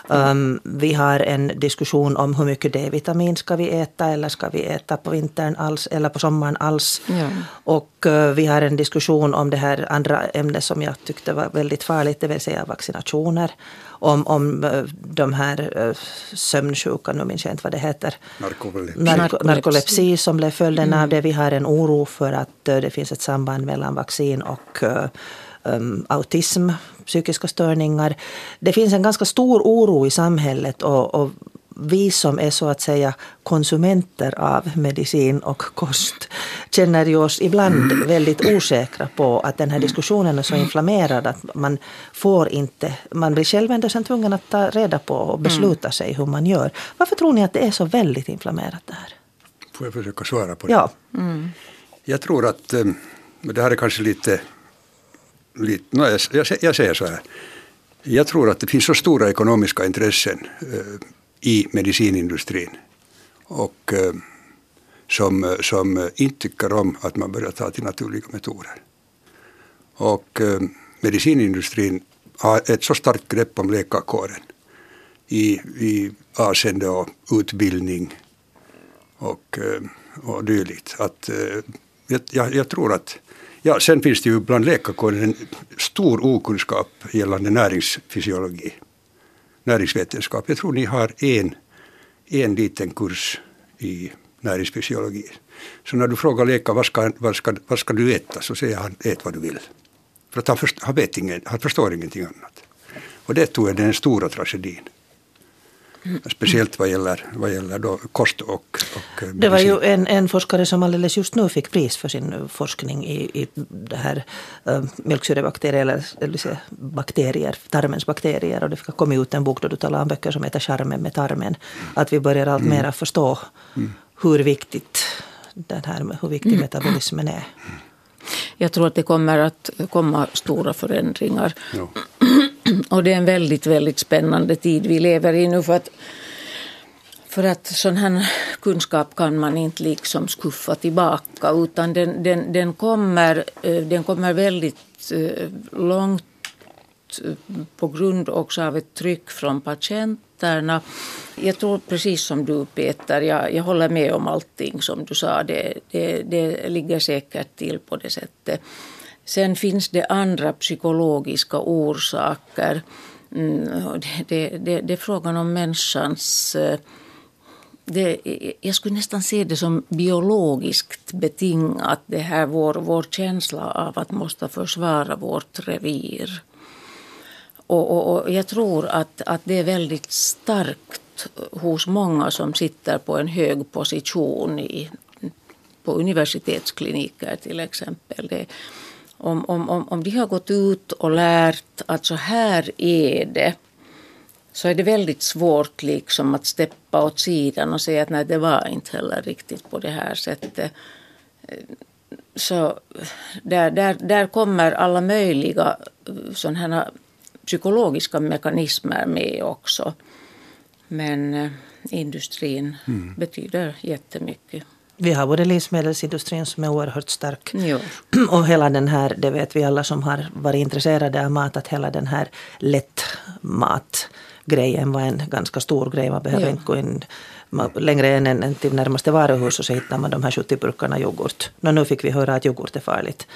Um, vi har en diskussion om hur mycket D-vitamin ska vi äta eller ska vi äta på vintern alls eller på sommaren alls. Ja. Och uh, vi har en diskussion om det här andra ämnet som jag tyckte var väldigt farligt, det vill säga vaccinationer. Om, om uh, de här uh, sömnsjuka, nu minns jag inte vad det heter. Narkolepsi. Narko narkolepsi som blev följden mm. av det. Vi har en oro för att det finns ett samband mellan vaccin och um, autism, psykiska störningar. Det finns en ganska stor oro i samhället och, och vi som är så att säga konsumenter av medicin och kost känner ju oss ibland väldigt osäkra på att den här diskussionen är så inflammerad att man får inte, man blir själv ändå sen tvungen att ta reda på och besluta sig hur man gör. Varför tror ni att det är så väldigt inflammerat det här? Får jag försöka svara på det? Ja. Mm. Jag tror att, eh, det här är kanske lite lite, no, jag, jag, säger så här. Jag tror att det finns så stora ekonomiska intressen eh, i medicinindustrin och eh, som, eh, som eh, inte tycker om att man börjar ta till naturliga metoder. Och eh, medicinindustrin har ett så starkt grepp om läkarkåren i, i avseende och utbildning och, eh, och dylikt. Att, jag, jag tror att Ja, sen finns det ju bland läkarkåren en stor okunskap gällande näringsfysiologi, näringsvetenskap. Jag tror ni har en, en liten kurs i näringsfysiologi. Så när du frågar läkaren vad ska, vad ska, vad ska du äta så säger han ät vad du vill. För att han, först, han, vet ingen, han förstår ingenting annat. Och det tror jag är den stora tragedin. Speciellt vad gäller, vad gäller då kost och, och Det var ju en, en forskare som alldeles just nu fick pris för sin forskning i, i det här äh, mjölksyrebakterier, eller, eller bakterier, tarmens bakterier. Och det kom ut en bok då du talade om böcker som heter Charmen med tarmen. Att vi börjar allt mm. mera förstå mm. hur viktigt den här, hur viktig mm. metabolismen är. Jag tror att det kommer att komma stora förändringar. Ja. Och det är en väldigt, väldigt spännande tid vi lever i nu. För att, för att sån här kunskap kan man inte liksom skuffa tillbaka utan den, den, den, kommer, eh, den kommer väldigt eh, långt eh, på grund också av ett tryck från patienterna. Jag tror precis som du Peter, jag, jag håller med om allting som du sa. Det, det, det ligger säkert till på det sättet. Sen finns det andra psykologiska orsaker. Mm, det, det, det, är frågan om människans... Eh, det, jag skulle nästan se det som biologiskt betingat, det här vår, vår känsla av att måste försvara vårt revir. Och, och, och jag tror att, att det är väldigt starkt hos många som sitter på en hög position i, på universitetskliniker till exempel. Det, om, om, om, om de har gått ut och lärt att så här är det så är det väldigt svårt liksom att steppa åt sidan och säga att nej, det var inte heller riktigt på det här sättet. Så där, där, där kommer alla möjliga sådana psykologiska mekanismer med också. Men eh, industrin mm. betyder jättemycket. Vi har både livsmedelsindustrin som är oerhört stark jo. [CLEARS THROAT] och hela den här, det vet vi alla som har varit intresserade av mat, att hela den här lättmatgrejen var en ganska stor grej. Man behöver inte gå in längre än, än till närmaste varuhus och så hittar man de här 70 burkarna yoghurt. Nå, nu fick vi höra att yoghurt är farligt.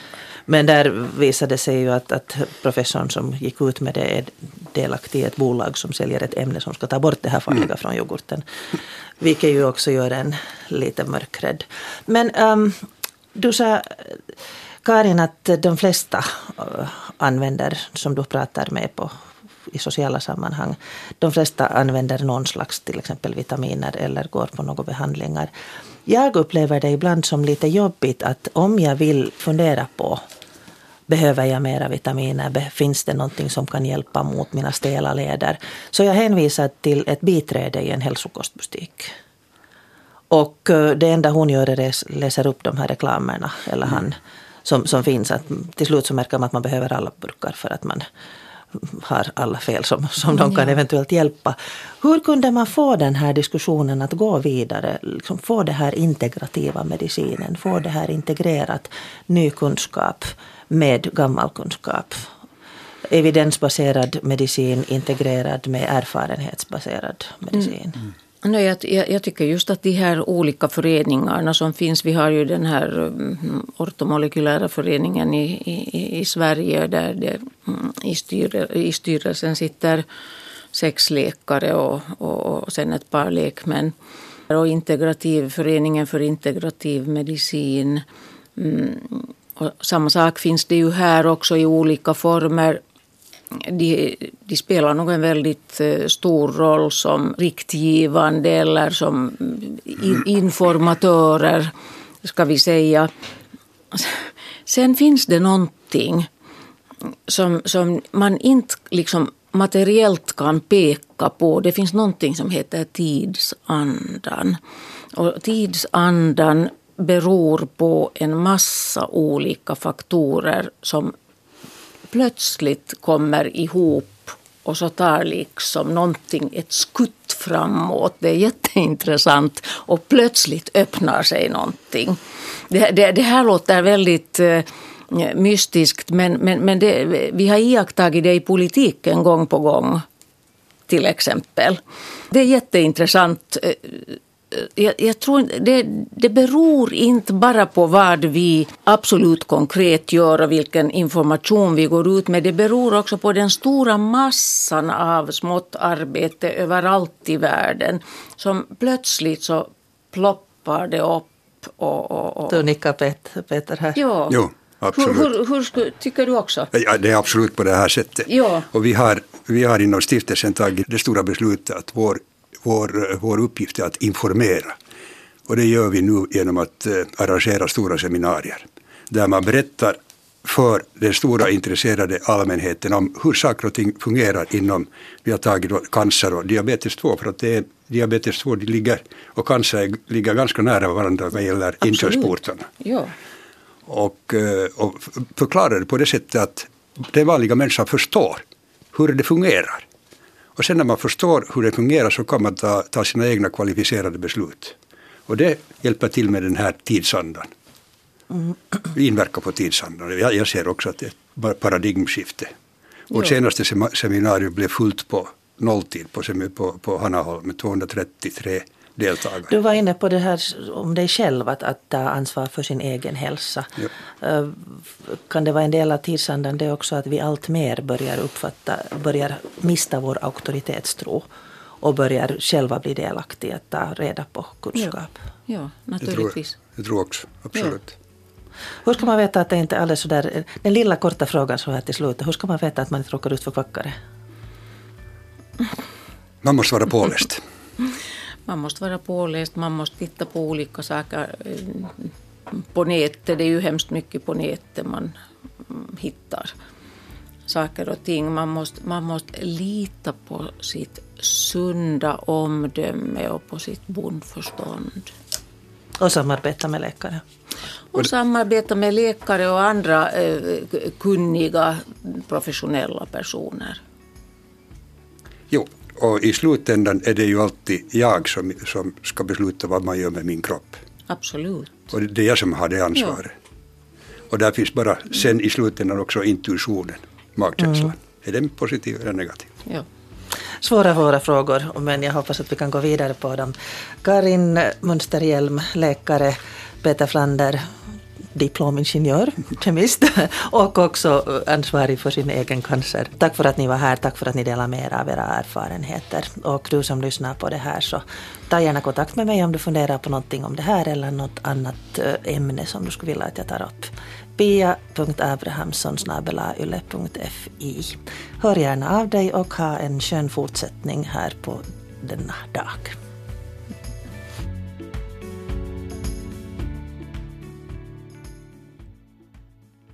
Men där visade det sig ju att, att professorn som gick ut med det är delaktig i ett bolag som säljer ett ämne som ska ta bort det här farliga mm. från yoghurten. Vilket ju också gör en lite mörkrädd. Men um, du sa Karin att de flesta uh, använder, som du pratar med på i sociala sammanhang. De flesta använder någon slags till exempel vitaminer eller går på några behandlingar. Jag upplever det ibland som lite jobbigt att om jag vill fundera på Behöver jag mera vitaminer? Finns det någonting som kan hjälpa mot mina stela leder? Så jag hänvisar till ett biträde i en hälsokostbutik. Och eh, det enda hon gör är att läsa upp de här reklamerna, eller han, mm. som, som finns. Att till slut så märker man att man behöver alla burkar för att man har alla fel som, som de kan eventuellt hjälpa. Hur kunde man få den här diskussionen att gå vidare? Liksom få det här integrativa medicinen, få det här integrerat, ny kunskap med gammal kunskap. Evidensbaserad medicin integrerad med erfarenhetsbaserad medicin. Mm. Nej, jag, jag, tycker just att de här olika föreningarna som finns, vi har ju den här mm, ortomolekylära föreningen i, i, i Sverige där det, mm, i, styr, i styrelsen sitter sex läkare och, och, och sen ett par lekmän. Och integrativ, föreningen för integrativ medicin mm, och samma sak finns det ju här också i olika former. De, de spelar nog en väldigt eh, stor roll som riktgivande eller som informatörer, ska vi säga. Sen finns det någonting som, som man inte liksom materiellt kan peka på. Det finns någonting som heter tidsandan. Och tidsandan beror på en massa olika faktorer som plötsligt kommer ihop och så tar liksom någonting ett skutt framåt. Det är jätteintressant och plötsligt öppnar sig någonting. Det, det, det här låter väldigt eh, mystiskt men, men, men det, vi har iakttagit det i politiken gång på gång till exempel. Det är jätteintressant eh, jag, jag, tror det, det beror inte bara på vad vi absolut konkret gör och vilken information vi går ut med. Det beror också på den stora massan av smått arbete överallt i världen som plötsligt så ploppar det upp. Och, och, och. Du nickar Peter här. Ja. Jo. Absolut. Hur, hur, hur, tycker du också? Ja, det är absolut på det här sättet. Ja. Och vi har, vi har inom stiftelsen tagit det stora beslutet att vår vår, vår uppgift är att informera. Och det gör vi nu genom att eh, arrangera stora seminarier där man berättar för den stora intresserade allmänheten om hur saker och ting fungerar inom, vi har tagit cancer och diabetes 2 för att det är, diabetes 2 de ligger, och cancer ligger ganska nära varandra vad gäller inkörsportarna. Ja. Och, eh, och förklarar det på det sättet att den vanliga människan förstår hur det fungerar. Och sen när man förstår hur det fungerar så kan man ta, ta sina egna kvalificerade beslut. Och det hjälper till med den här tidsandan. Mm. Inverkar på tidsandan. Jag, jag ser också att det är ett paradigmskifte. Vårt senaste seminarium blev fullt på nolltid på, på, på Hanaholm med 233 deltagare. Du var inne på det här om dig själv, att, att ta ansvar för sin egen hälsa. Ja. Eh, kan det vara en del av tidsandan det också att vi allt mer börjar uppfatta, börjar mista vår auktoritetstro och börjar själva bli delaktiga, att ta reda på kunskap? Ja, ja naturligtvis. Jag tror, jag tror också, absolut. Ja. Hur ska man veta att det inte är alldeles sådär, den lilla korta frågan så här till slut, hur ska man veta att man inte råkar ut för kvackare? Man måste vara påläst. Man måste vara påläst, man måste titta på olika saker på nätet. Det är ju hemskt mycket på nätet man hittar. saker och ting. Man måste, man måste lita på sitt sunda omdöme och på sitt bondförstånd. Och samarbeta med läkare. Och samarbeta med läkare och andra eh, kunniga professionella personer. Och i slutändan är det ju alltid jag som, som ska besluta vad man gör med min kropp. Absolut. Och det är jag som har det ansvaret. Och där finns bara sen i slutändan också intuitionen, magkänslan. Är den positiv eller negativ? Ja. Svåra, svåra frågor, men jag hoppas att vi kan gå vidare på dem. Karin Munsterhjelm, läkare, Peter Flander, diplomingenjör, kemist [LAUGHS] och också eh, ansvarig för sin egen cancer. Tack för att ni var här, tack för att ni delar med er av era erfarenheter. Och du som lyssnar på det här så ta gärna kontakt med mig om du funderar på någonting om det här eller något annat eh, ämne som du skulle vilja att jag tar upp. pia.abrahamssonsnabelayle.fi Hör gärna av dig och ha en skön fortsättning här på denna dag.